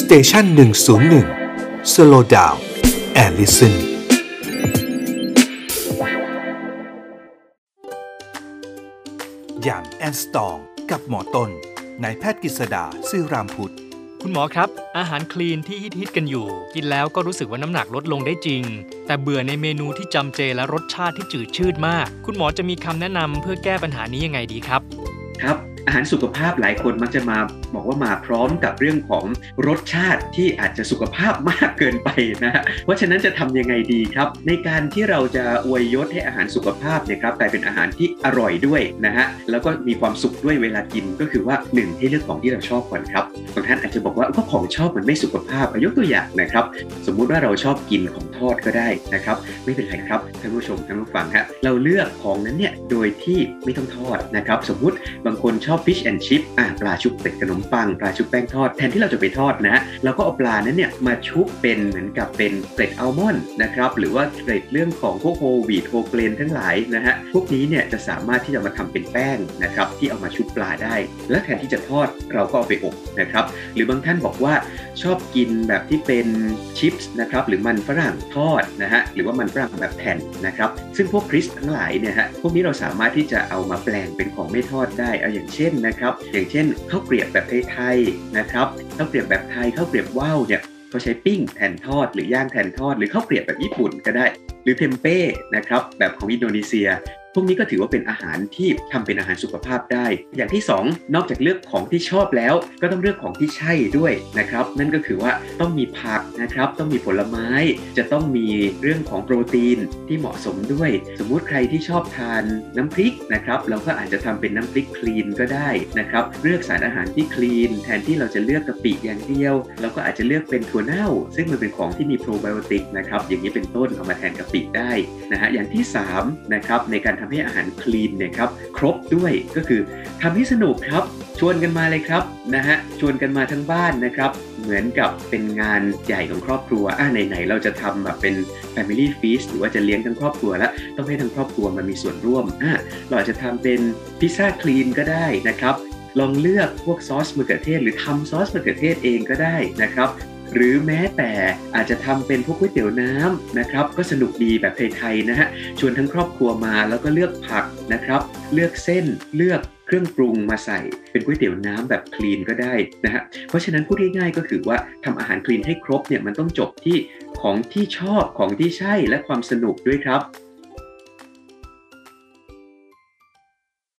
Station หนึ่งศูนย์หนึ่ง slow down and listen Young and Strong กับหมอต้นนายแพทย์กฤษดาซื่อรามพุทธ คุณหมอครับ อาหารคลีนที่ฮิตๆกันอยู่ กินแล้วก็รู้สึกว่าน้ำหนักลดลงได้จริง แต่เบื่อในเมนูที่จำเจและรสชาติที่จืดชืดมาก คุณหมอจะมีคำแนะนำเพื่อแก้ปัญหานี้ยังไงดีครับ ครับอาหารสุขภาพหลายคนมักจะมาบอกว่ามาพร้อมกับเรื่องของรสชาติที่อาจจะสุขภาพมากเกินไปนะฮะเพราะฉะนั้นจะทำยังไงดีครับ ในการที่เราจะอวยยศให้อาหารสุขภาพเนี่ยครับกลายเป็นอาหารที่อร่อยด้วยนะฮะแล้วก็มีความสุขด้วยเวลากินก็คือว่าหนึ่งให้เลือกของที่เราชอบก่อนครับบางท่านอาจจะบอกว่าก็ของชอบมันไม่สุขภาพยกตัวอย่างนะครับ สมมุติว่าเราชอบกินของทอดก็ได้นะครับ ไม่เป็นไรครับท่านผู้ชมท่านผู้ฟังฮะเราเลือกของนั้นเนี่ยโดยที่ไม่ต้องทอดนะครับสมมุติบางคนชอบ fish and chip อะปลาชุบเป็ดขนมปังปลาชุบแป้งทอดแทนที่เราจะไปทอดนะเราก็เอาปลานั้นเนี่ยมาชุบเป็นเหมือนกับเป็นเกล็ดอัลมอนด์นะครับหรือว่าเกล็ดเรื่องของพวกโฮวีโฮเกรนทั้งหลายนะฮะพวกนี้เนี่ยจะสามารถที่จะมาทำเป็นแป้งนะครับที่เอามาชุบปลาได้ และแทนที่จะทอดเราก็เอาไปอบนะครับหรือบางท่านบอกว่าชอบกินแบบที่เป็นชิปส์นะครับหรือมันฝรั่งทอดนะฮะหรือว่ามันฝรั่งแบบแผ่นนะครับ ซึ่งพวก crisp ทั้งหลายเนี่ยฮะพวกนี้เราสามารถที่จะเอามาแปลงเป็นของไม่ทอดได้เอาอย่างเช่นนะครับ อย่างเช่นข้าวเกรียบแบบไทยๆนะครับข้าวเกรียบแบบไทยข้าวเกรียบว่าวเนี่ยเขาใช้ปิ้งแทนทอดหรือย่างแทนทอด หรือข้าวเกรียบแบบญี่ปุ่นก็ได้ หรือเทมเป้นะครับแบบของอินโดนีเซีย พวกนี้ก็ถือว่าเป็นอาหารที่ทำเป็นอาหารสุขภาพได้ อย่างที่ 2 นอกจากเลือกของที่ชอบแล้ว ก็ต้องเลือกของที่ใช่ด้วยนะครับ นั่นก็คือว่าต้องมีผักนะครับ ต้องมีผลไม้ จะต้องมีเรื่องของโปรตีนที่เหมาะสมด้วย สมมุติใครที่ชอบทานน้ำพริกนะครับ เราก็อาจจะทำเป็นน้ำพริกคลีนก็ได้นะครับ เลือกสารอาหารที่คลีน แทนที่เราจะเลือกกะปิอย่างเดียว เราก็อาจจะเลือกเป็นถั่วเน่า ซึ่งมันเป็นของที่มีโปรไบโอติกนะครับ อย่างนี้เป็นต้นเอามาแทนกะปิได้นะฮะ อย่างที่3นะครับในการทำให้อาหารคลีนเนี่ยครับครบด้วยก็คือทำให้สนุกครับ ชวนกันมาเลยครับนะฮะชวนกันมาทั้งบ้านนะครับ เหมือนกับเป็นงานใหญ่ของครอบครัวอะไหนๆเราจะทำแบบเป็น Family Feast หรือว่าจะเลี้ยงทั้งครอบครัวแล้ว ต้องให้ทั้งครอบครัวมามีส่วนร่วมอะเราอาจจะทำเป็นพิซซ่าคลีนก็ได้นะครับลองเลือกพวกซอสมะเขือเทศ หรือทำซอสมะเขือเทศเองก็ได้นะครับ หรือแม้แต่อาจจะทำเป็นพวกก๋วยเตี๋ยวน้ำนะครับ ก็สนุกดีแบบไทยๆนะฮะชวนทั้งครอบครัวมาแล้วก็เลือกผักนะครับ เลือกเส้นเลือกเครื่องปรุงมาใส่เป็นก๋วยเตี๋ยวน้ำแบบคลีนก็ได้นะฮะเพราะฉะนั้นพูดง่ายๆก็คือว่าทำอาหารคลีนให้ครบเนี่ยมันต้องจบที่ของที่ชอบของที่ใช่และความสนุกด้วยครับ